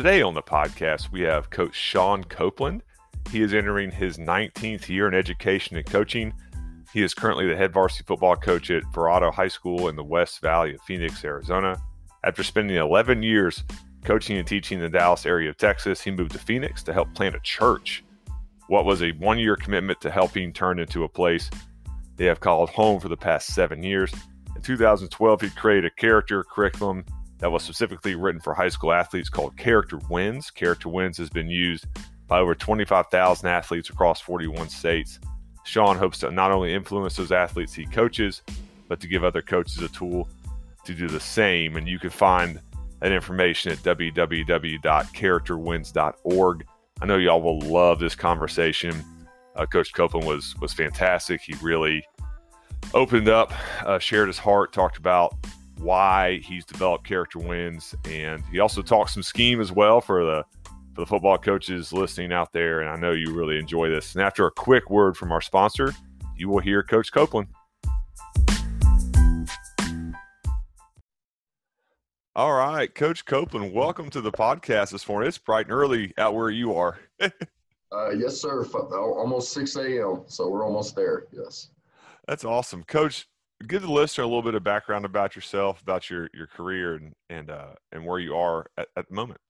Today on the podcast, we have Coach Sean Copeland. He is entering his 19th year in education and coaching. He is currently the head varsity football coach at Verrado High School in the West Valley of Phoenix, Arizona. After spending 11 years coaching and teaching in the Dallas area of Texas, he moved to Phoenix to help plant a church. What was a one year commitment to helping turn into a place they have called home for the past seven years. In 2012, he created a character curriculum that was specifically written for high school athletes called Character Wins. Character Wins has been used by over 25,000 athletes across 41 states. Sean hopes to not only influence those athletes he coaches, but to give other coaches a tool to do the same. And you can find that information at www.characterwins.org. I know y'all will love this conversation. Uh, Coach Copeland was was fantastic. He really opened up, uh, shared his heart, talked about why he's developed character wins, and he also talks some scheme as well for the for the football coaches listening out there. And I know you really enjoy this. And after a quick word from our sponsor, you will hear Coach Copeland. All right, Coach Copeland, welcome to the podcast this morning. It's bright and early out where you are. uh, yes, sir. Almost 6 a.m. So we're almost there. Yes. That's awesome, Coach give the listener a little bit of background about yourself, about your your career, and and uh, and where you are at, at the moment.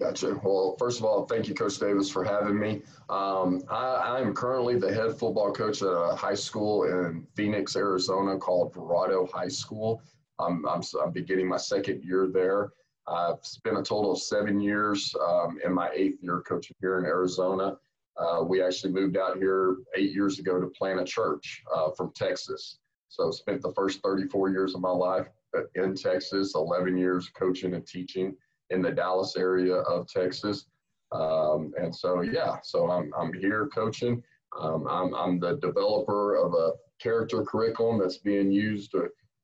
Gotcha. Well, first of all, thank you, Coach Davis, for having me. Um, I, am currently the head football coach at a high school in Phoenix, Arizona called Verrado High School. I'm, I'm, I'm beginning my second year there. I've spent a total of seven years um, in my eighth year coaching here in Arizona. Uh, we actually moved out here eight years ago to plant a church uh, from Texas. So spent the first 34 years of my life in Texas, 11 years coaching and teaching in the Dallas area of Texas. Um, and so, yeah, so I'm, I'm here coaching. Um, I'm, I'm the developer of a character curriculum that's being used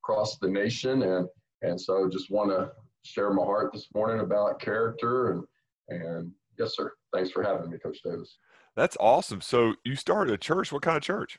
across the nation. And, and so just want to share my heart this morning about character and, and yes, sir. Thanks for having me, Coach Davis. That's awesome. So you started a church. What kind of church?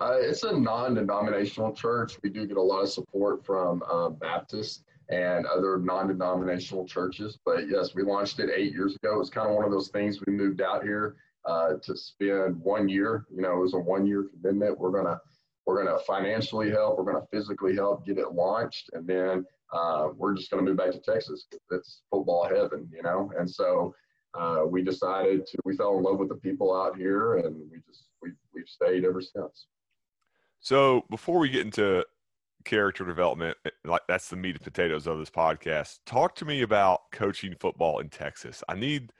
Uh, it's a non-denominational church. We do get a lot of support from uh, Baptists and other non-denominational churches. But yes, we launched it eight years ago. It was kind of one of those things. We moved out here uh, to spend one year. You know, it was a one-year commitment. We're gonna we're gonna financially help. We're gonna physically help get it launched, and then uh, we're just gonna move back to Texas. It's football heaven, you know. And so uh, we decided to. We fell in love with the people out here, and we just we we've stayed ever since. So before we get into character development, eh, like that's the meat and potatoes of this podcast. Talk to me about coaching football in Texas. I need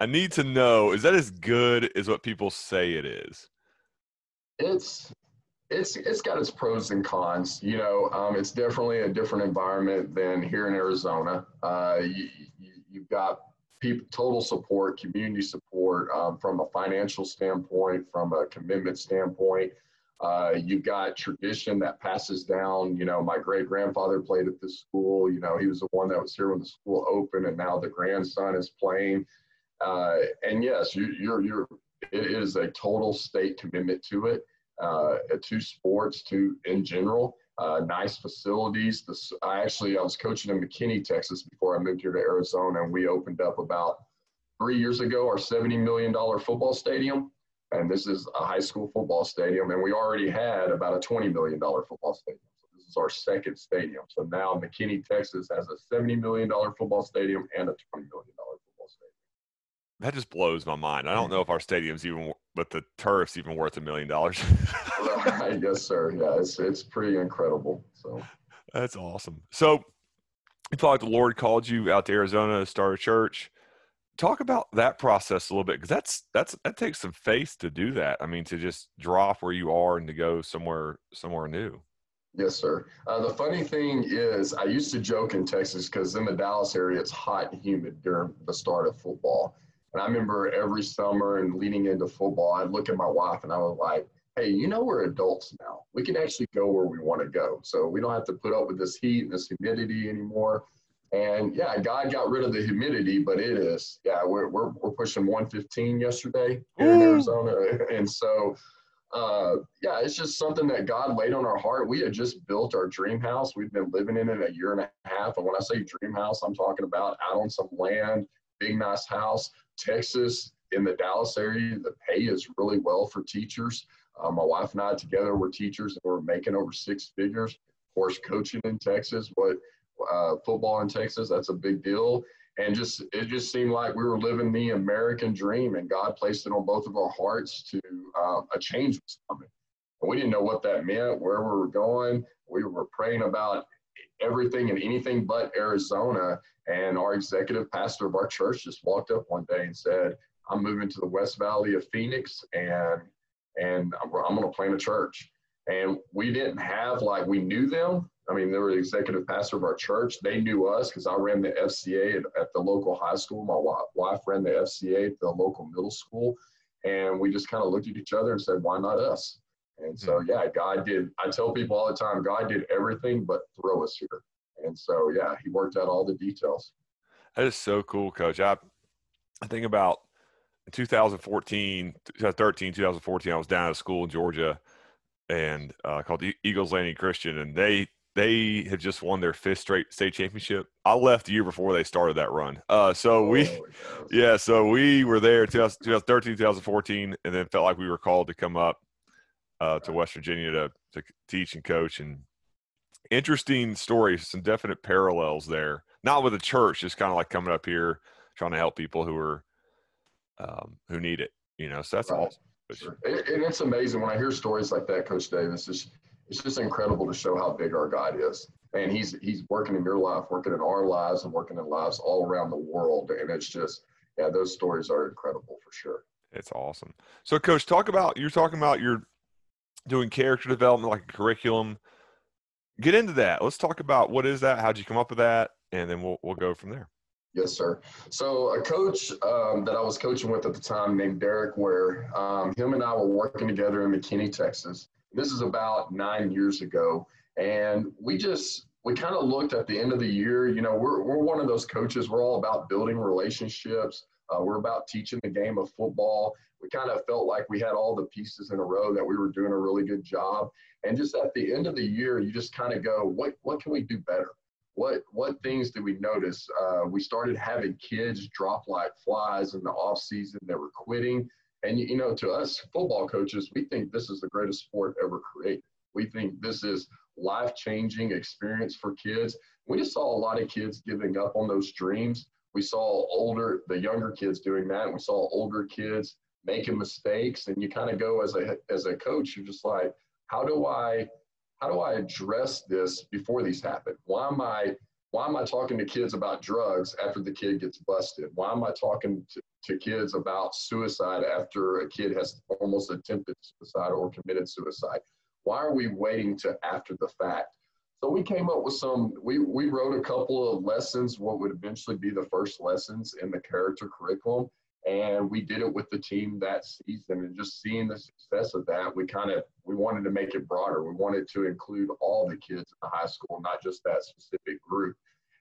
I need to know is that as good as what people say it is? It's it's it's got its pros and cons. You know, um, it's definitely a different environment than here in Arizona. Uh, you, have got people, total support, community support um, from a financial standpoint, from a commitment standpoint. Uh, you've got tradition that passes down. You know, my great grandfather played at this school. You know, he was the one that was here when the school opened, and now the grandson is playing. Uh, and yes, you, you're you're it is a total state commitment to it, uh, to sports, to in general. Uh, nice facilities. This, I actually I was coaching in McKinney, Texas, before I moved here to Arizona, and we opened up about three years ago our seventy million dollar football stadium and this is a high school football stadium, and we already had about a $20 million football stadium. So this is our second stadium. So now McKinney, Texas has a $70 million football stadium and a $20 million football stadium. That just blows my mind. I don't know if our stadium's even, but the turf's even worth a million dollars. yes, sir. Yeah, it's, it's pretty incredible. So that's awesome. So you felt like the Lord called you out to Arizona to start a church talk about that process a little bit because that's that's that takes some faith to do that i mean to just drop where you are and to go somewhere somewhere new. Yes sir. Uh, the funny thing is i used to joke in texas because in the dallas area it's hot and humid during the start of football. And i remember every summer and leading into football i'd look at my wife and i was like hey you know we're adults now. We can actually go where we want to go. So we don't have to put up with this heat and this humidity anymore and yeah, God got rid of the humidity, but it is, yeah, we're, we're, we're pushing 115 yesterday here in Arizona. And so, uh, yeah, it's just something that God laid on our heart. We had just built our dream house. We've been living in it a year and a half. And when I say dream house, I'm talking about out on some land, big, nice house. Texas, in the Dallas area, the pay is really well for teachers. Uh, my wife and I together were teachers and we're making over six figures. Of course, coaching in Texas, what uh, football in Texas, that's a big deal and just it just seemed like we were living the American dream, and God placed it on both of our hearts to uh, a change was coming. And we didn't know what that meant, where we were going. We were praying about everything and anything but Arizona. And our executive pastor of our church just walked up one day and said, "I'm moving to the West Valley of Phoenix, and and I'm, I'm going to plant a church." And we didn't have like we knew them, I mean, they were the executive pastor of our church. They knew us because I ran the FCA at, at, the local high school. My wife ran the FCA at the local middle school. And we just kind of looked at each other and said, why not us? And so, hmm. yeah, God did. I tell people all the time, God did everything but throw us here. And so, yeah, He worked out all the details. That is so cool, Coach. I, I think about 2014, 2013, 2014, I was down at a school in Georgia and uh, called the Eagles Landing Christian, and they they have just won their fifth straight state championship. I left the year before they started that run. Uh, so we, oh, yeah, so we were there 2013, 2014, and then felt like we were called to come up uh, to West Virginia to, to teach and coach. And interesting stories, some definite parallels there. Not with the church, just kind of like coming up here trying to help people who are um, who need it. You know, so that's right. awesome. Sure. And it's amazing when I hear stories like that, Coach Davis. It's, it's just incredible to show how big our God is. And he's he's working in your life, working in our lives, and working in lives all around the world. And it's just, yeah, those stories are incredible for sure. It's awesome. So, Coach, talk about you're talking about you're doing character development like a curriculum. Get into that. Let's talk about what is that? How'd you come up with that? And then we'll we'll go from there. Yes, sir. So a coach um, that I was coaching with at the time named Derek Ware, um, him and I were working together in McKinney, Texas. This is about nine years ago. And we just, we kind of looked at the end of the year, you know, we're, we're one of those coaches, we're all about building relationships. Uh, we're about teaching the game of football. We kind of felt like we had all the pieces in a row that we were doing a really good job. And just at the end of the year, you just kind of go, what, what can we do better? What, what things did we notice? Uh, we started having kids drop like flies in the off season that were quitting. And, you know, to us football coaches, we think this is the greatest sport ever created. We think this is life changing experience for kids. We just saw a lot of kids giving up on those dreams. We saw older, the younger kids doing that. We saw older kids making mistakes. And you kind of go as a, as a coach, you're just like, how do I, how do I address this before these happen? Why am I why am I talking to kids about drugs after the kid gets busted? Why am I talking to, to kids about suicide after a kid has almost attempted suicide or committed suicide? Why are we waiting to after the fact? So we came up with some, we, we wrote a couple of lessons, what would eventually be the first lessons in the character curriculum. And we did it with the team that season and just seeing the success of that, we kind of, we wanted to make it broader. We wanted to include all the kids in the high school, not just that specific group.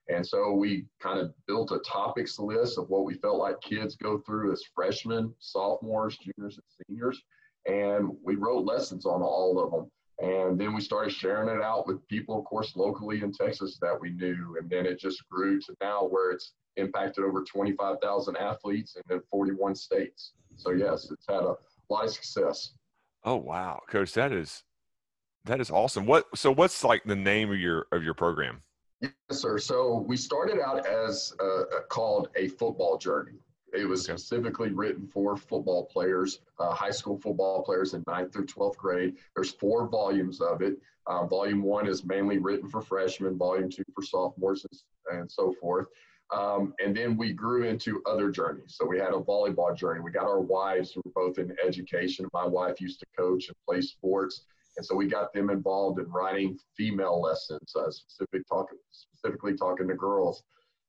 And so we kind of built a topics list of what we felt like kids go through as freshmen, sophomores, juniors, and seniors. And we wrote lessons on all of them. And then we started sharing it out with people, of course, locally in Texas that we knew. And then it just grew to now where it's impacted over 25,000 athletes and in 41 states. So, yes, it's had a lot of success. Oh, wow. Coach, that is. That is awesome. What so what's like the name of your of your program? Yes, sir. So we started out as uh, called a football journey. It was okay. specifically written for football players, uh, high school football players in ninth through 12th grade. There's four volumes of it. Uh, volume one is mainly written for freshmen, volume two for sophomores, and, and so forth. Um, and then we grew into other journeys. So we had a volleyball journey. We got our wives who were both in education. My wife used to coach and play sports. And so we got them involved in writing female lessons, uh, specific talking, specifically talking to girls.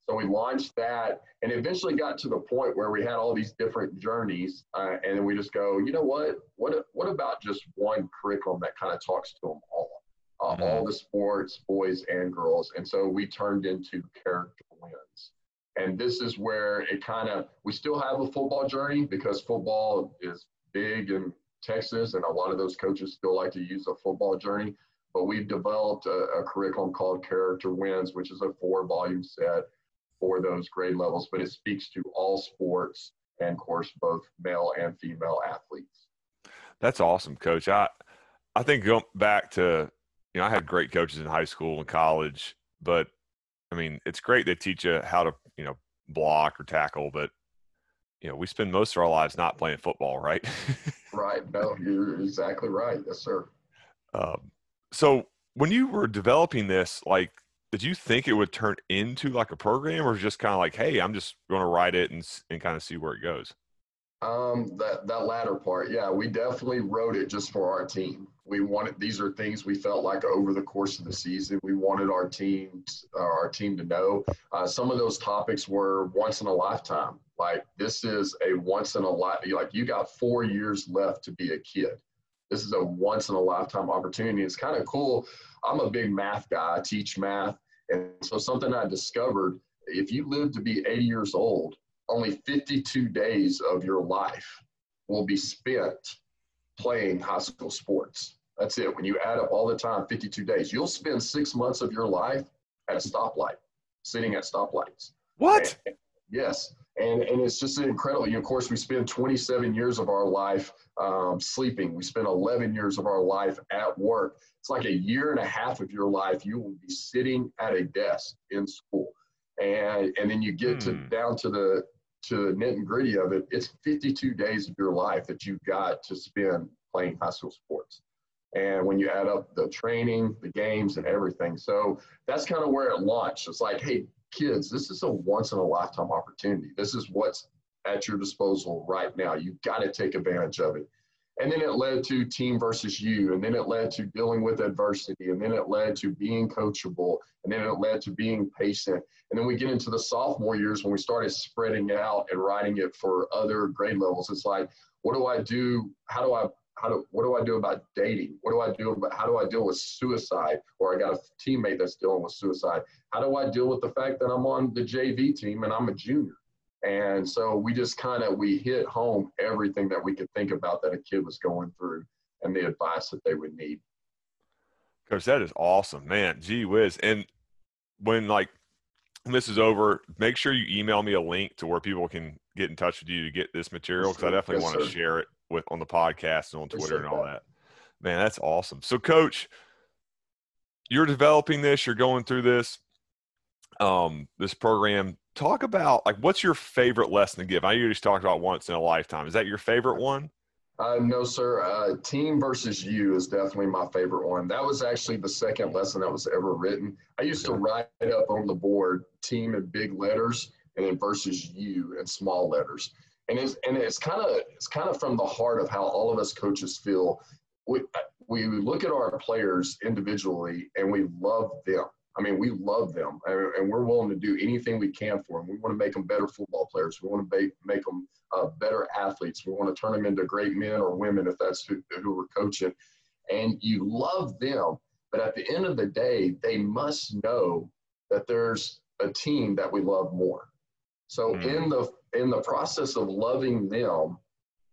So we launched that and eventually got to the point where we had all these different journeys. Uh, and then we just go, you know what? What, what about just one curriculum that kind of talks to them all? Uh, mm-hmm. All the sports, boys and girls. And so we turned into character wins. And this is where it kind of, we still have a football journey because football is big in Texas, and a lot of those coaches still like to use a football journey. But we've developed a, a curriculum called Character Wins, which is a four volume set for those grade levels, but it speaks to all sports and, of course, both male and female athletes. That's awesome, Coach. I I think going back to you know I had great coaches in high school and college, but I mean it's great they teach you how to you know block or tackle, but you know we spend most of our lives not playing football, right? right. No, you're exactly right. Yes, sir. Um, so when you were developing this, like did you think it would turn into like a program or just kind of like hey i'm just going to write it and, and kind of see where it goes um, that that latter part yeah we definitely wrote it just for our team. We wanted these are things we felt like over the course of the season we wanted our team uh, our team to know. Uh, some of those topics were once in a lifetime. Like this is a once in a life like you got four years left to be a kid. This is a once in a lifetime opportunity. It's kind of cool. I'm a big math guy. I teach math. And so something I discovered, if you live to be 80 years old, only 52 days of your life will be spent playing high school sports. That's it. When you add up all the time, 52 days, you'll spend six months of your life at a stoplight, sitting at stoplights. What? And, yes. And, and it's just incredible. You know, of course, we spend 27 years of our life um, sleeping. We spend 11 years of our life at work. It's like a year and a half of your life you will be sitting at a desk in school, and and then you get to hmm. down to the to the nitty gritty of it. It's 52 days of your life that you've got to spend playing high school sports. And when you add up the training, the games, and everything, so that's kind of where it launched. It's like, hey, kids, this is a once in a lifetime opportunity. This is what's at your disposal right now. You've got to take advantage of it. And then it led to team versus you. And then it led to dealing with adversity. And then it led to being coachable. And then it led to being patient. And then we get into the sophomore years when we started spreading out and writing it for other grade levels. It's like, what do I do? How do I how do what do I do about dating? What do I do about how do I deal with suicide? Or I got a teammate that's dealing with suicide. How do I deal with the fact that I'm on the JV team and I'm a junior? And so we just kind of we hit home everything that we could think about that a kid was going through and the advice that they would need. Coach, that is awesome, man. Gee whiz. And when like this is over, make sure you email me a link to where people can get in touch with you to get this material because I definitely yes, want to share it with on the podcast and on Twitter and all that. that. Man, that's awesome. So, Coach, you're developing this. You're going through this um, this program. Talk about like what's your favorite lesson to give? I usually talk about once in a lifetime. Is that your favorite one? Uh, no, sir. Uh, team versus you is definitely my favorite one. That was actually the second lesson that was ever written. I used to write up on the board team in big letters and then versus you in small letters. And it's and it's kind of it's kind of from the heart of how all of us coaches feel. We we look at our players individually and we love them I mean, we love them and we're willing to do anything we can for them. We want to make them better football players. We want to make, make them uh, better athletes. We want to turn them into great men or women if that's who, who we're coaching. And you love them. But at the end of the day, they must know that there's a team that we love more. So mm-hmm. in the in the process of loving them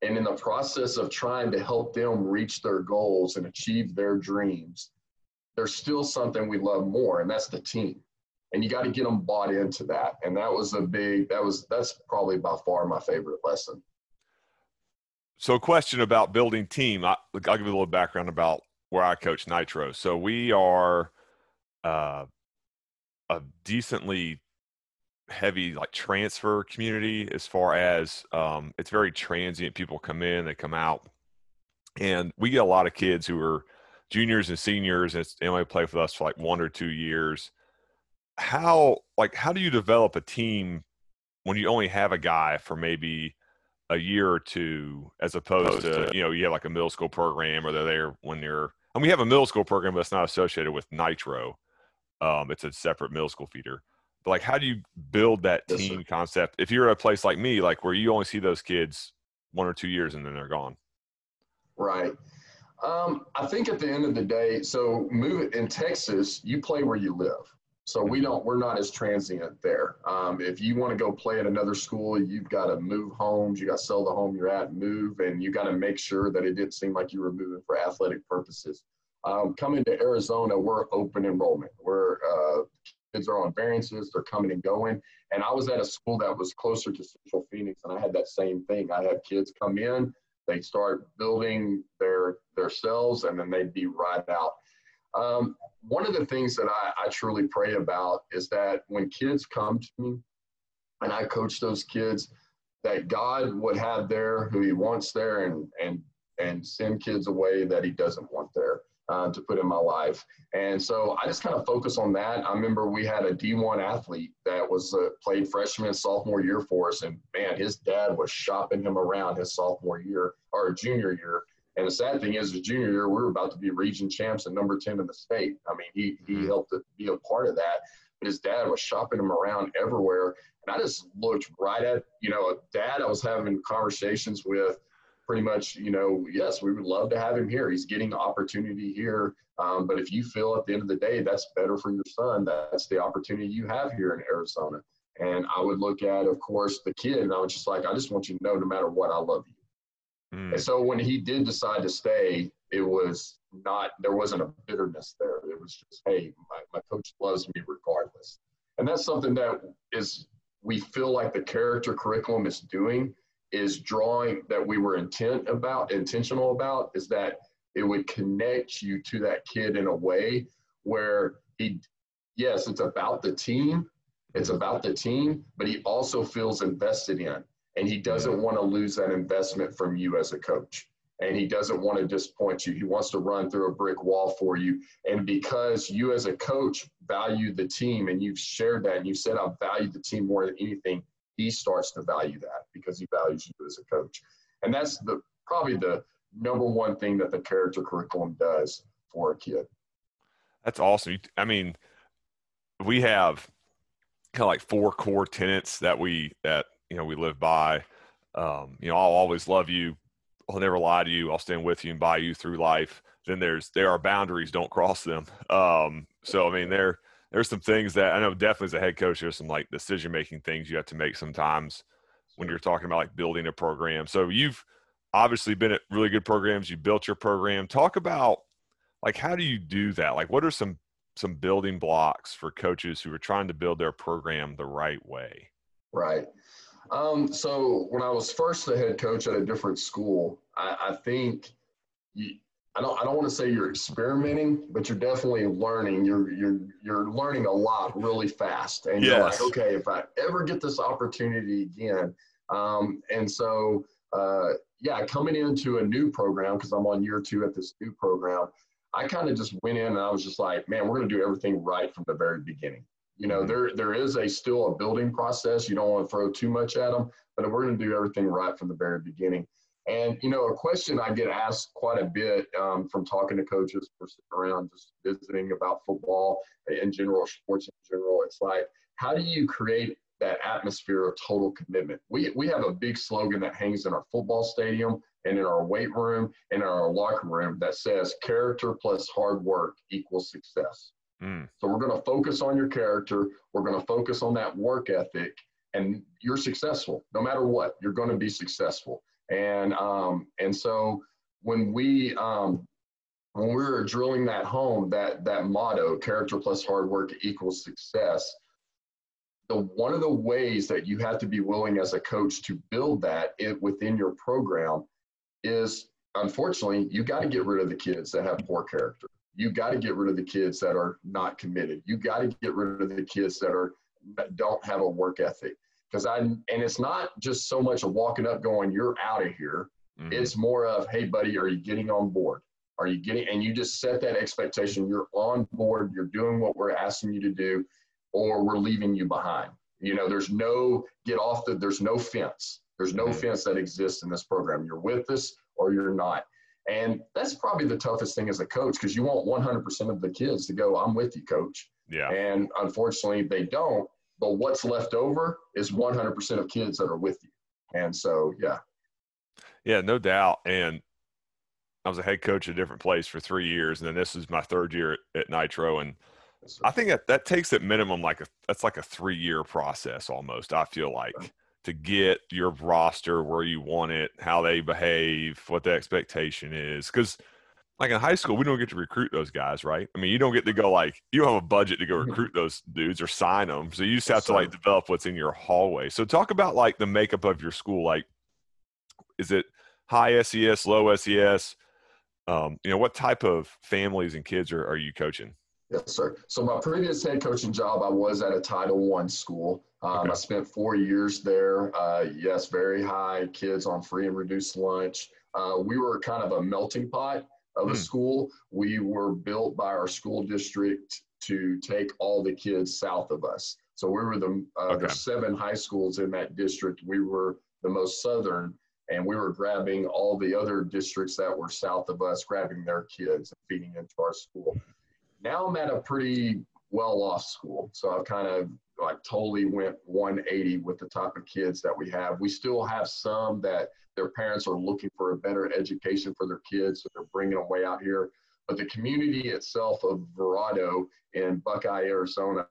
and in the process of trying to help them reach their goals and achieve their dreams, there's still something we love more, and that's the team. And you got to get them bought into that. And that was a big, that was, that's probably by far my favorite lesson. So, question about building team. I, will give you a little background about where I coach Nitro. So, we are uh, a decently heavy like transfer community as far as um, it's very transient. People come in, they come out, and we get a lot of kids who are juniors and seniors and they only play with us for like one or two years how like how do you develop a team when you only have a guy for maybe a year or two as opposed to, to you know you have like a middle school program or they're there when you're and we have a middle school program that's not associated with nitro um, it's a separate middle school feeder but like how do you build that team yes, concept if you're at a place like me like where you only see those kids one or two years and then they're gone? Right um, I think at the end of the day, so move in Texas, you play where you live. So we don't, we're not as transient there. Um, if you want to go play at another school, you've got to move homes. You got to sell the home you're at, move, and you got to make sure that it didn't seem like you were moving for athletic purposes. Um, coming to Arizona, we're open enrollment. We're uh, kids are on variances, they're coming and going. And I was at a school that was closer to Central Phoenix, and I had that same thing. I had kids come in, they start building their their cells, and then they'd be right out. Um, one of the things that I, I truly pray about is that when kids come to me and I coach those kids, that God would have there who He wants there, and and and send kids away that He doesn't want there uh, to put in my life. And so I just kind of focus on that. I remember we had a D1 athlete that was uh, played freshman sophomore year for us, and man, his dad was shopping him around his sophomore year or junior year. And the sad thing is, his junior year, we were about to be region champs and number 10 in the state. I mean, he, he mm-hmm. helped to be a part of that. But his dad was shopping him around everywhere. And I just looked right at, you know, a dad I was having conversations with pretty much, you know, yes, we would love to have him here. He's getting the opportunity here. Um, but if you feel at the end of the day that's better for your son, that's the opportunity you have here in Arizona. And I would look at, of course, the kid, and I was just like, I just want you to know, no matter what, I love you. Mm. And so when he did decide to stay, it was not, there wasn't a bitterness there. It was just, hey, my, my coach loves me regardless. And that's something that is, we feel like the character curriculum is doing is drawing that we were intent about, intentional about, is that it would connect you to that kid in a way where he, yes, it's about the team, it's about the team, but he also feels invested in, and he doesn't want to lose that investment from you as a coach. And he doesn't want to disappoint you. He wants to run through a brick wall for you. And because you, as a coach, value the team and you've shared that and you said, I value the team more than anything, he starts to value that because he values you as a coach. And that's the probably the number one thing that the character curriculum does for a kid. That's awesome. I mean, we have kind of like four core tenets that we that you know we live by. Um, you know, I'll always love you. I'll never lie to you. I'll stand with you and by you through life. Then there's there are boundaries. Don't cross them. Um, so I mean, there there's some things that I know definitely as a head coach, there's some like decision making things you have to make sometimes when you're talking about like building a program. So you've obviously been at really good programs. You built your program. Talk about like how do you do that? Like what are some some building blocks for coaches who are trying to build their program the right way? Right. Um, so when I was first the head coach at a different school, I, I think you, I don't I don't want to say you're experimenting, but you're definitely learning. You're you're you're learning a lot really fast, and yes. you're like, okay, if I ever get this opportunity again, um, and so uh, yeah, coming into a new program because I'm on year two at this new program, I kind of just went in and I was just like, man, we're going to do everything right from the very beginning. You know, there there is a still a building process. You don't want to throw too much at them, but we're going to do everything right from the very beginning. And, you know, a question I get asked quite a bit um, from talking to coaches sitting around just visiting about football in general, sports in general. It's like, how do you create that atmosphere of total commitment? We, we have a big slogan that hangs in our football stadium and in our weight room and in our locker room that says character plus hard work equals success. Mm. So we're going to focus on your character. We're going to focus on that work ethic and you're successful no matter what. You're going to be successful. And um, and so when we um, when we were drilling that home, that that motto, character plus hard work equals success. The one of the ways that you have to be willing as a coach to build that it, within your program is unfortunately you got to get rid of the kids that have poor character. You got to get rid of the kids that are not committed. You got to get rid of the kids that are that don't have a work ethic because I and it's not just so much of walking up going you're out of here. Mm-hmm. It's more of hey buddy, are you getting on board? Are you getting and you just set that expectation you're on board, you're doing what we're asking you to do, or we're leaving you behind. You know, there's no get off the there's no fence. There's no mm-hmm. fence that exists in this program. You're with us or you're not. And that's probably the toughest thing as a coach because you want 100% of the kids to go, I'm with you, coach. Yeah. And unfortunately, they don't but what's left over is 100% of kids that are with you. And so, yeah. Yeah, no doubt. And I was a head coach at a different place for three years. And then this is my third year at, at Nitro. And I think that that takes at minimum like a that's like a three year process almost. I feel like to get your roster where you want it, how they behave, what the expectation is, because like in high school, we don't get to recruit those guys, right? I mean, you don't get to go like you don't have a budget to go mm-hmm. recruit those dudes or sign them, so you just have to like develop what's in your hallway. So talk about like the makeup of your school. Like, is it high SES, low SES? Um, you know, what type of families and kids are, are you coaching? Yes, sir. So my previous head coaching job, I was at a Title One school. Um, okay. I spent four years there. Uh, yes, very high kids on free and reduced lunch. Uh, we were kind of a melting pot of a mm. school. We were built by our school district to take all the kids south of us. So we were the uh, okay. seven high schools in that district. We were the most southern, and we were grabbing all the other districts that were south of us, grabbing their kids and feeding into our school now I'm at a pretty well off school. So I've kind of like totally went 180 with the type of kids that we have. We still have some that their parents are looking for a better education for their kids, so they're bringing them way out here. But the community itself of Verrado in Buckeye, Arizona,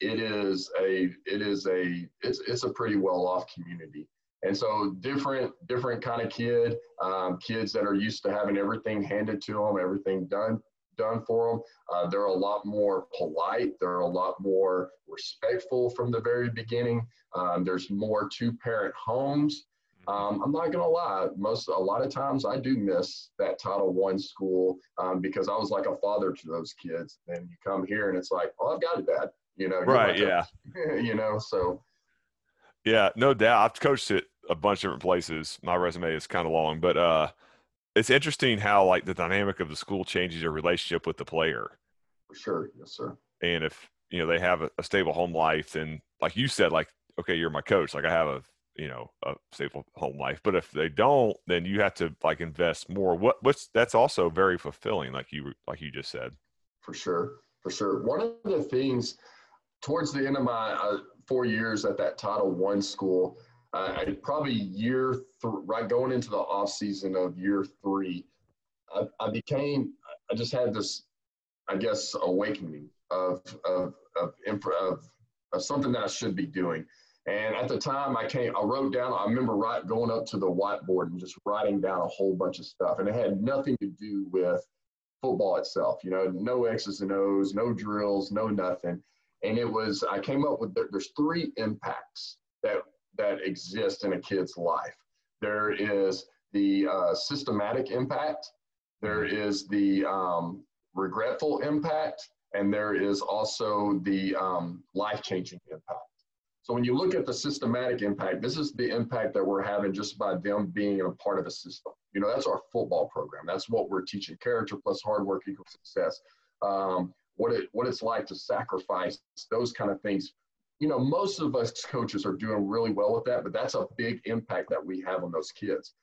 it is a it is a it's it's a pretty well off community. And so different different kind of kid, um, kids that are used to having everything handed to them, everything done done for them. Uh, they're a lot more polite. They're a lot more respectful from the very beginning. Um, there's more two-parent homes. Um, I'm not gonna lie. Most a lot of times I do miss that Title One school um, because I was like a father to those kids. And you come here and it's like, oh, I've got it, Dad. You know, right? Yeah. you know, so. Yeah, no doubt. I've coached it a bunch of different places. My resume is kind of long, but uh, it's interesting how like the dynamic of the school changes your relationship with the player. For sure, yes, sir. And if you know they have a, a stable home life, then like you said, like okay, you're my coach. Like I have a you know a stable home life. But if they don't, then you have to like invest more. What what's that's also very fulfilling, like you like you just said. For sure, for sure. One of the things towards the end of my uh, four years at that Title One school Probably year three, right going into the off season of year three, I, I, became I just had this I guess awakening of of of, of of something that I should be doing. And at the time, I came, I wrote down. I remember right going up to the whiteboard and just writing down a whole bunch of stuff, and it had nothing to do with football itself. You know, no X's and O's, no drills, no nothing. And it was I came up with there's three impacts that that exist in a kid's life. There is the uh, systematic impact, there mm-hmm. the um, regretful impact, and there is also the um, life changing impact. So when you look at the systematic impact, this is the impact that we're having just by them being a part of a system. You know, that's our football program. That's what we're teaching: character plus hard work equals success. Um, what it what it's like to sacrifice those kind of things you know, most of us coaches are doing really well with that, but that's a big impact that we have on those kids.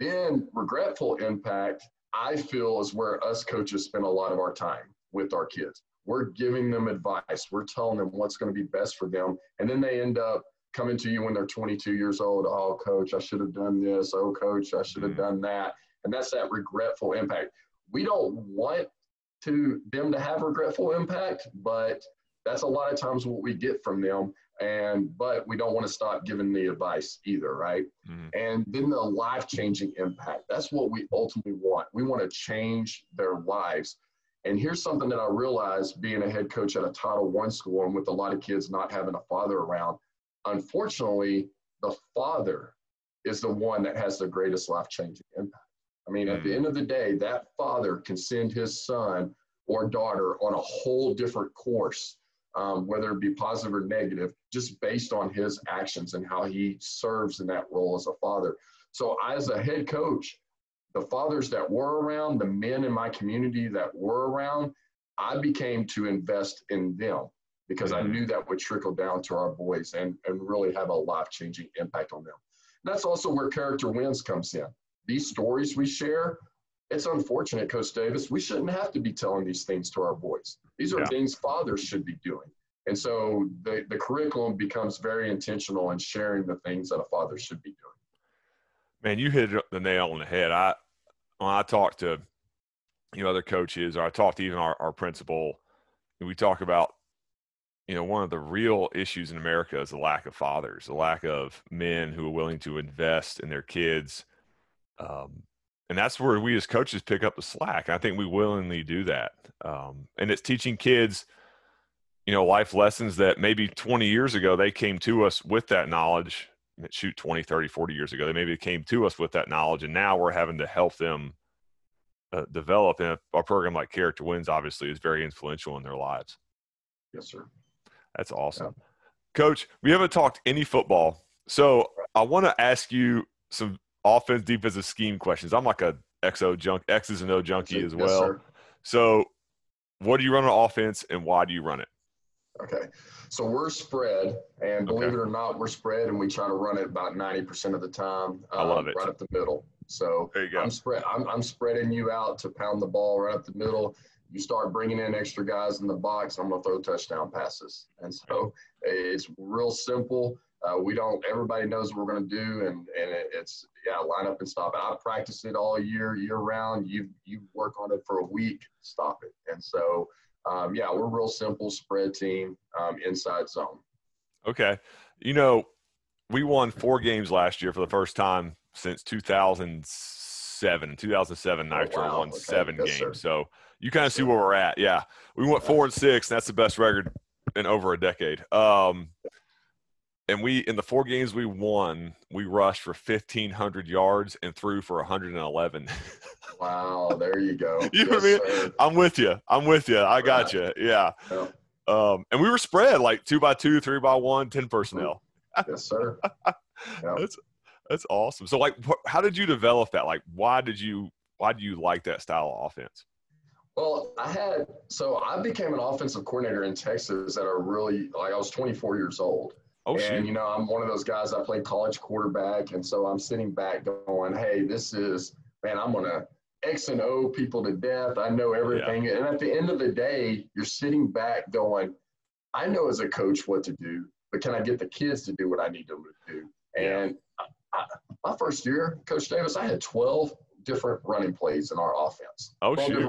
Then regretful impact, I feel, is where us coaches spend a lot of our time with our kids. We're giving them advice. We're telling them what's going to be best for them. And then they end up coming to you when they're 22 years old. Oh, coach, I should have done this. Oh, coach, I should have mm-hmm. done that. And that's that regretful impact. We don't want to them to have regretful impact, but that's a lot of times what we get from them and but we don't want to stop giving the advice either right mm-hmm. and then the life changing impact that's what we ultimately want we want to change their lives and here's something that i realized being a head coach at a title one school and with a lot of kids not having a father around unfortunately the father is the one that has the greatest life changing impact i mean mm-hmm. at the mm. end of the day that father can send his son or daughter on a whole different course um, whether it be positive or negative, just based on his actions and how he serves in that role as a father. So, as a head coach, the fathers that were around, the men in my community that were around, I became to invest in them because I mm-hmm. knew that would trickle down to our boys and, and really have a life changing impact on them. And that's also where character wins comes in. These stories we share it's unfortunate, Coach Davis. We shouldn't have to be telling these things to our boys. These are yeah. things fathers should be doing. And so the, the curriculum becomes very intentional in sharing the things that a father should be doing. Man, you hit the nail on the head. I when I talk to you know other coaches or I talk to even our, our principal, we talk about you know one of the real issues in America is the lack of fathers, the lack of men who are willing to invest in their kids. Um, and that's where we as coaches pick up the slack. I think we willingly do that. Um, and it's teaching kids, you know, life lessons that maybe 20 years ago they came to us with that knowledge. Shoot, 20, 30, 40 years ago, they maybe came to us with that knowledge. And now we're having to help them uh, develop. And a program like Character Wins obviously is very influential in their lives. Yes, sir. That's awesome. Yeah. Coach, we haven't talked any football. So I want to ask you some offense defensive scheme questions. I'm like a XO junk X's and O junkie as well. Yes, so what do you run on offense and why do you run it? Okay. So we're spread, and believe okay. it or not, we're spread, and we try to run it about 90% of the time. Um, I love it. Right up the middle. So there you go. I'm spread. I'm, I'm spreading you out to pound the ball right up the middle you start bringing in extra guys in the box, I'm going to throw touchdown passes. And so it's real simple. Uh, we don't, everybody knows what we're going to do. And, and it, it's, yeah, line up and stop it. I practice it all year, year round. You, you work on it for a week, stop it. And so, um, yeah, we're real simple spread team, um, inside zone. Okay. You know, we won four games last year for the first time since 2007. 2007, Nitro oh, wow. won okay. seven yes, games. Sir. So, you kind of see where we're at. Yeah, we went four and six. And that's the best record in over a decade. Um, and we in the four games we won, we rushed for fifteen hundred yards and threw for hundred and eleven. wow, there you go. you yes, know what I mean? I'm with you. I'm with you. I got you. Yeah. yeah. Um, and we were spread like two by two, three by one, ten personnel. yes, sir. Yeah. That's that's awesome. So, like, how did you develop that? Like, why did you why do you like that style of offense? Well, I had so I became an offensive coordinator in Texas at a really like I was 24 years old. Oh, and shoot. you know, I'm one of those guys. I played college quarterback, and so I'm sitting back going, "Hey, this is man. I'm gonna X and O people to death. I know everything." Yeah. And at the end of the day, you're sitting back going, "I know as a coach what to do, but can I get the kids to do what I need them to do?" And yeah. I, I, my first year, Coach Davis, I had 12 different running plays in our offense. Oh, shoot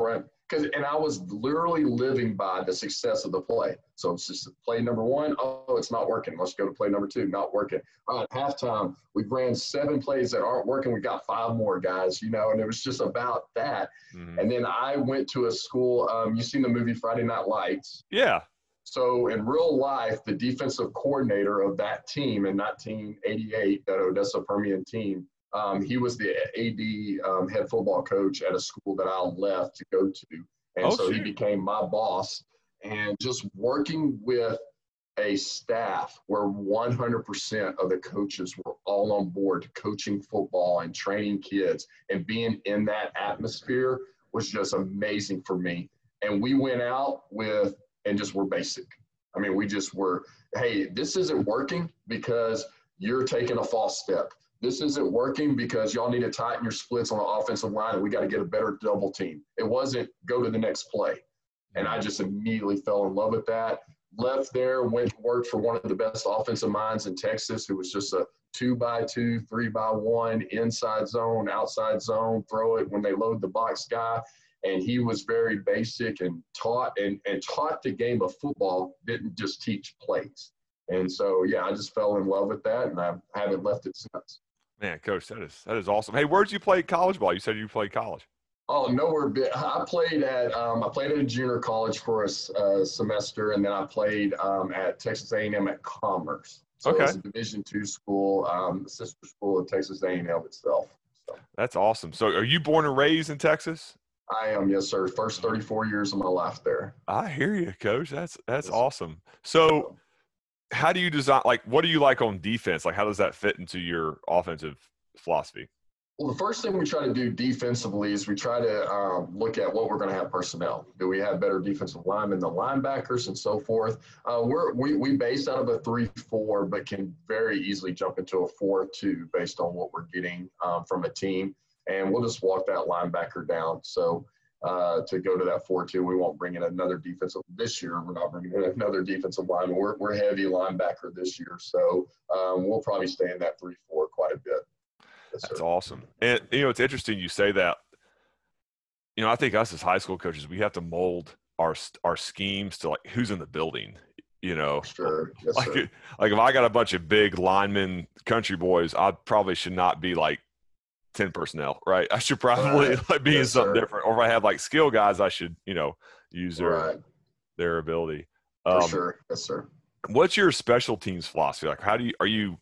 because and I was literally living by the success of the play. So it's just play number one. Oh, it's not working. Let's go to play number two. Not working. All right, halftime. We ran seven plays that aren't working. We got five more guys, you know, and it was just about that. Mm-hmm. And then I went to a school. Um, you seen the movie Friday Night Lights? Yeah. So in real life, the defensive coordinator of that team in 1988, that Odessa Permian team, um, he was the AD um, head football coach at a school that I left to go to. And oh, so he became my boss. And just working with a staff where 100% of the coaches were all on board coaching football and training kids and being in that atmosphere was just amazing for me. And we went out with and just were basic. I mean, we just were, hey, this isn't working because you're taking a false step this isn't working because y'all need to tighten your splits on the offensive line and we got to get a better double team. It wasn't go to the next play. And I just immediately fell in love with that. Left there, went to work for one of the best offensive minds in Texas, who was just a two by two, three by one, inside zone, outside zone, throw it when they load the box guy. And he was very basic and taught and, and taught the game of football, didn't just teach plays. And so, yeah, I just fell in love with that and I haven't left it since. Man, coach, that is that is awesome. Hey, where'd you play college ball? You said you played college. Oh, nowhere. Bit. I played at um, I played at a junior college for a semester, and then I played um, at Texas A&M at Commerce. So okay. it's a Division two school, um, the sister school of Texas A&M itself. So. That's awesome. So, are you born and raised in Texas? I am, yes, sir. First 34 years of my life there. I hear you, coach. That's that's yes. awesome. So, how do you design like what do you like on defense? Like how does that fit into your offensive philosophy? Well the first thing we try to do defensively is we try to um, look at what we're going to have personnel. Do we have better defensive linemen the linebackers and so forth? Uh, we're we, we base out of a 3-4 but can very easily jump into a 4-2 based on what we're getting um, from a team. And we'll just walk that linebacker down. So uh, to go to that 4-2. We won't bring in another defensive this year. We're not bringing in another defensive line. We're, we're heavy linebacker this year. So um, we'll probably stay in that 3-4 quite a bit. Yes, That's awesome. And, you know, it's interesting you say that. You know, I think us as high school coaches, we have to mold our our schemes to like who's in the building. You know, sure. Yes, like sir. like if I got a bunch of big linemen, country boys, I probably should not be like ten personnel, right? I should probably Right. like be in Yes, something sir. different. Or if I have like skill guys, I should you know use their right. their ability. For Um, sure. Yes, sir. What's your special teams philosophy? Like, how do you are you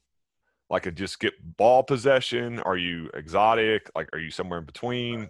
like a just get ball possession? Are you exotic? Like, are you somewhere in between?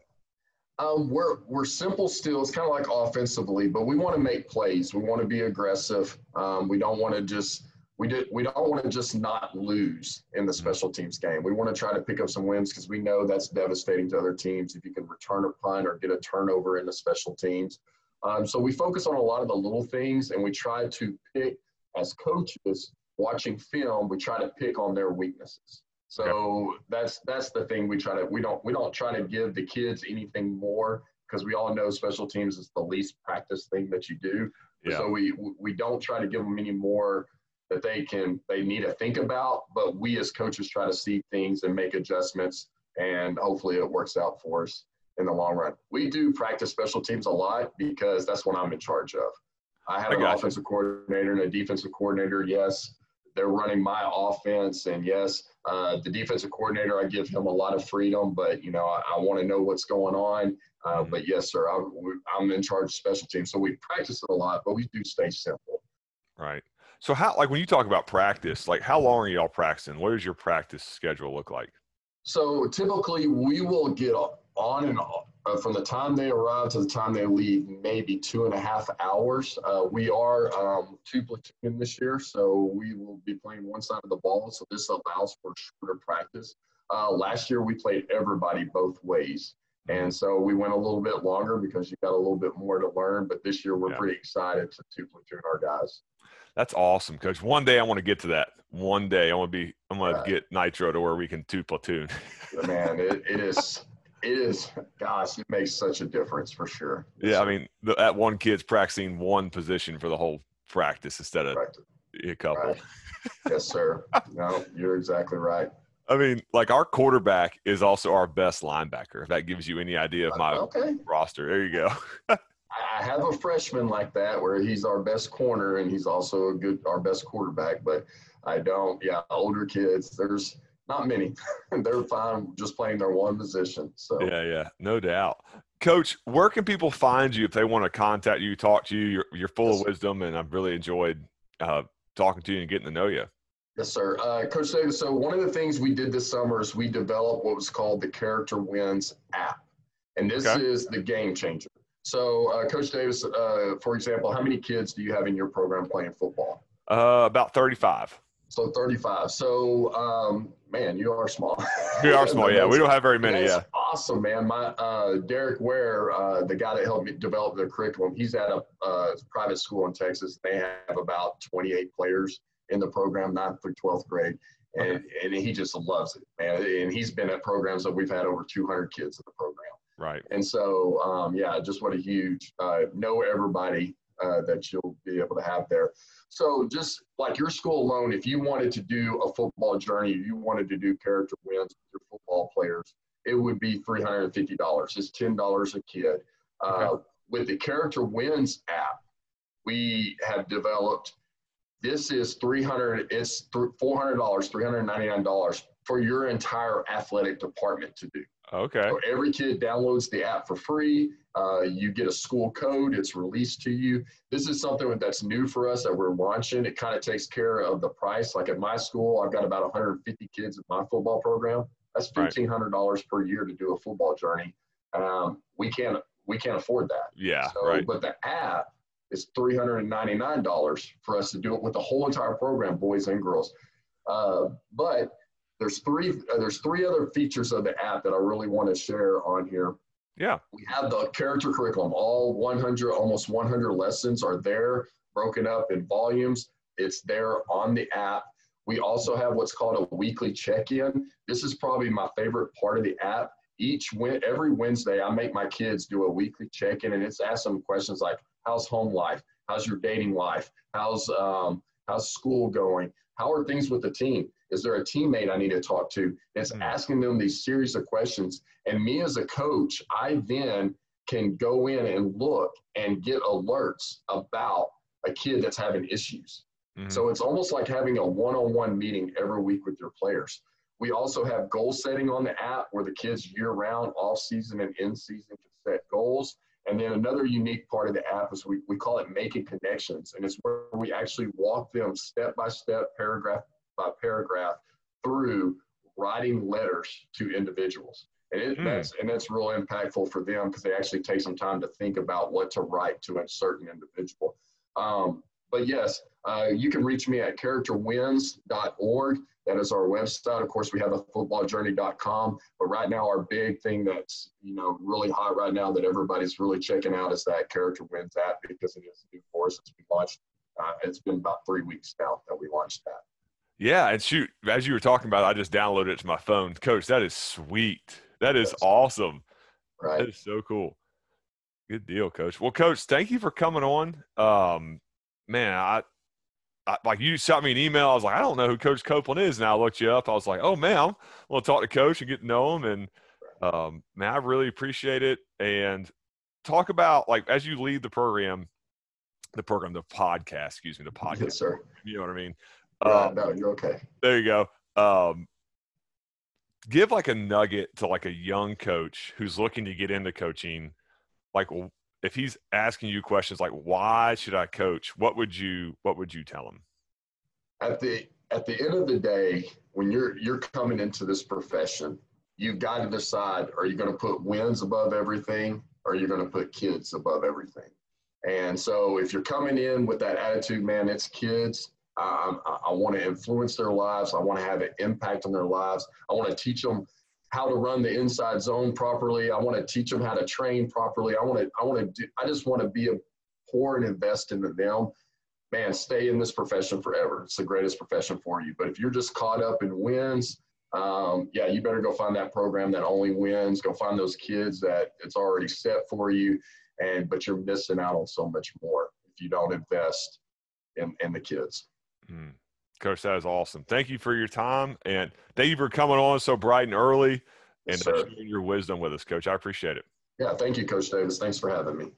Um, we're we're simple still. It's kind of like offensively, but we want to make plays. We want to be aggressive. Um, we don't want to just we did we don't want to just not lose in the special teams game. We want to try to pick up some wins because we know that's devastating to other teams if you can return a punt or get a turnover in the special teams. Um, so we focus on a lot of the little things, and we try to pick as coaches watching film. We try to pick on their weaknesses. So that's that's the thing we try to we don't we don't try to give the kids anything more because we all know special teams is the least practice thing that you do. Yeah, So we we don't try to give them any more that they can they need to think about, but we as coaches try to see things and make adjustments, and hopefully it works out for us in the long run. We do practice special teams a lot because that's what I'm in charge of. I have I an offensive coordinator and a defensive coordinator. Yes, they're running my offense, and yes, uh, the defensive coordinator I give him a lot of freedom, but you know I, I want to know what's going on. Uh, Mhm. but yes, sir, I, we- I'm in charge of special teams, so we practice it a lot, but we do stay simple. right. So how like when you talk about practice, like how long are y'all practicing? What does your practice schedule look like? So typically, we will get on and off, uh, from the time they arrive to the time they leave, maybe two and a half hours. Uh, we are um, two platoon this year, so we will be playing one side of the ball. So this allows for shorter practice. Uh, last year, we played everybody both ways. And so we went a little bit longer because you got a little bit more to learn. But this year, we're Yeah. pretty excited to two platoon our guys. That's awesome, coach. One day I want to get to that. One day I want to be I'm going Right. to get Nitro to where we can two platoon. Man, it, it is, it is, gosh, it makes such a difference for sure. yeah, I mean, the, that one kid's practicing one position for the whole practice instead of Correct. a couple. Right. yes, sir. No, you're exactly right. I mean, like our quarterback is also our best linebacker. If that gives you any idea of uh, my okay. roster, there you go. I have a freshman like that where he's our best corner and he's also a good our best quarterback, but I don't. Yeah, older kids, there's not many. They're fine just playing their one position. So Yeah, yeah, no doubt. Coach, where can people find you if they want to contact you, talk to you? You're, you're full Yes, of wisdom, and I've really enjoyed uh, talking to you and getting to know you. Yes, sir. Uh, Coach Davis, so one of the things we did this summer is we developed what was called the Character Wins app. And this Okay. is the game changer. So, uh, Coach Davis, uh, for example, how many kids do you have in your program playing football? Uh, about 35. So 35. So, um, man, you are small. We are small, yeah. We don't have very many, That's yeah. awesome, man. My uh, Derek Ware, uh, the guy that helped me develop the curriculum, he's at a uh, private school in Texas. They have about 28 players in the program, ninth through 12th grade, and and he just loves it, man. And he's been at programs that we've had over 200 kids in the program. Right. And so, um, yeah, just what a huge uh, know everybody uh, that you'll be able to have there. So, just like your school alone, if you wanted to do a football journey, you wanted to do character wins with your football players, it would be $350. It's $10 a kid. Uh, Okay. With the Character Wins app, we have developed. This is 300. It's $400, $399 for your entire athletic department to do. Okay. So every kid downloads the app for free. Uh, you get a school code. It's released to you. This is something that's new for us that we're launching. It kind of takes care of the price. Like at my school, I've got about 150 kids in my football program. That's $1,500 per year to do a football journey. Um, we can't we can't afford that. Yeah, So, right. But the app is $399 for us to do it with the whole entire program, boys and girls. Uh, but there's three uh, there's three other features of the app that I really want to share on here. Yeah. We have the character curriculum. All 100, almost 100 lessons are there, broken up in volumes. It's there on the app. We also have what's called a weekly check-in. This is probably my favorite part of the app. Each every Wednesday, I make my kids do a weekly check-in, and it's ask them questions like, "How's home life? How's your dating life? How's um, how's school going? How are things with the team? Is there a teammate I need to talk to?" It's Hmm. asking them these series of questions, and me as a coach, I then can go in and look and get alerts about a kid that's having issues. Mm-hmm. So it's almost like having a one-on-one meeting every week with your players. We also have goal setting on the app where the kids year round, off season and in season can set goals. And then another unique part of the app is we, we call it making connections. And it's where we actually walk them step by step, paragraph by paragraph through writing letters to individuals. And it, mm. that's and that's real impactful for them because they actually take some time to think about what to write to a certain individual. Um, but yes, uh, you can reach me at characterwins.org. That is our website. Of course, we have a footballjourney.com. But right now, our big thing that's you know really hot right now that everybody's really checking out is that Character Wins app because it is new for us. It's been launched. Uh, it's been about three weeks now that we launched that. Yeah, and shoot, as you were talking about, I just downloaded it to my phone. Coach, that is sweet. That is awesome. Right. That is so cool. Good deal, Coach. Well, Coach, thank you for coming on. Um, man, I, I, like you shot me an email. I was like, I don't know who Coach Copeland is. And I looked you up. I was like, oh man, I'm to talk to Coach and get to know him. And um, man, I really appreciate it. And talk about like as you lead the program, the program, the podcast. Excuse me, the podcast. Yes, sir. You know what I mean? Um, no, you're okay. There you go. Um, give like a nugget to like a young coach who's looking to get into coaching. Like if he's asking you questions like why should I coach? What would you what would you tell him? At the at the end of the day, when you're you're coming into this profession, you've got to decide: are you going to put wins above everything, or are you going to put kids above everything? And so, if you're coming in with that attitude, man, it's kids. I, I want to influence their lives. I want to have an impact on their lives. I want to teach them how to run the inside zone properly. I want to teach them how to train properly. I want to, I want to do, I just want to be a pour and invest into them. Man, stay in this profession forever. It's the greatest profession for you. But if you're just caught up in wins, um, yeah, you better go find that program that only wins. Go find those kids that it's already set for you. And, but you're missing out on so much more if you don't invest in, in the kids. Mm. Coach, that is awesome. Thank you for your time and thank you for coming on so bright and early and yes, sharing your wisdom with us, Coach. I appreciate it. Yeah, thank you, Coach Davis. Thanks for having me.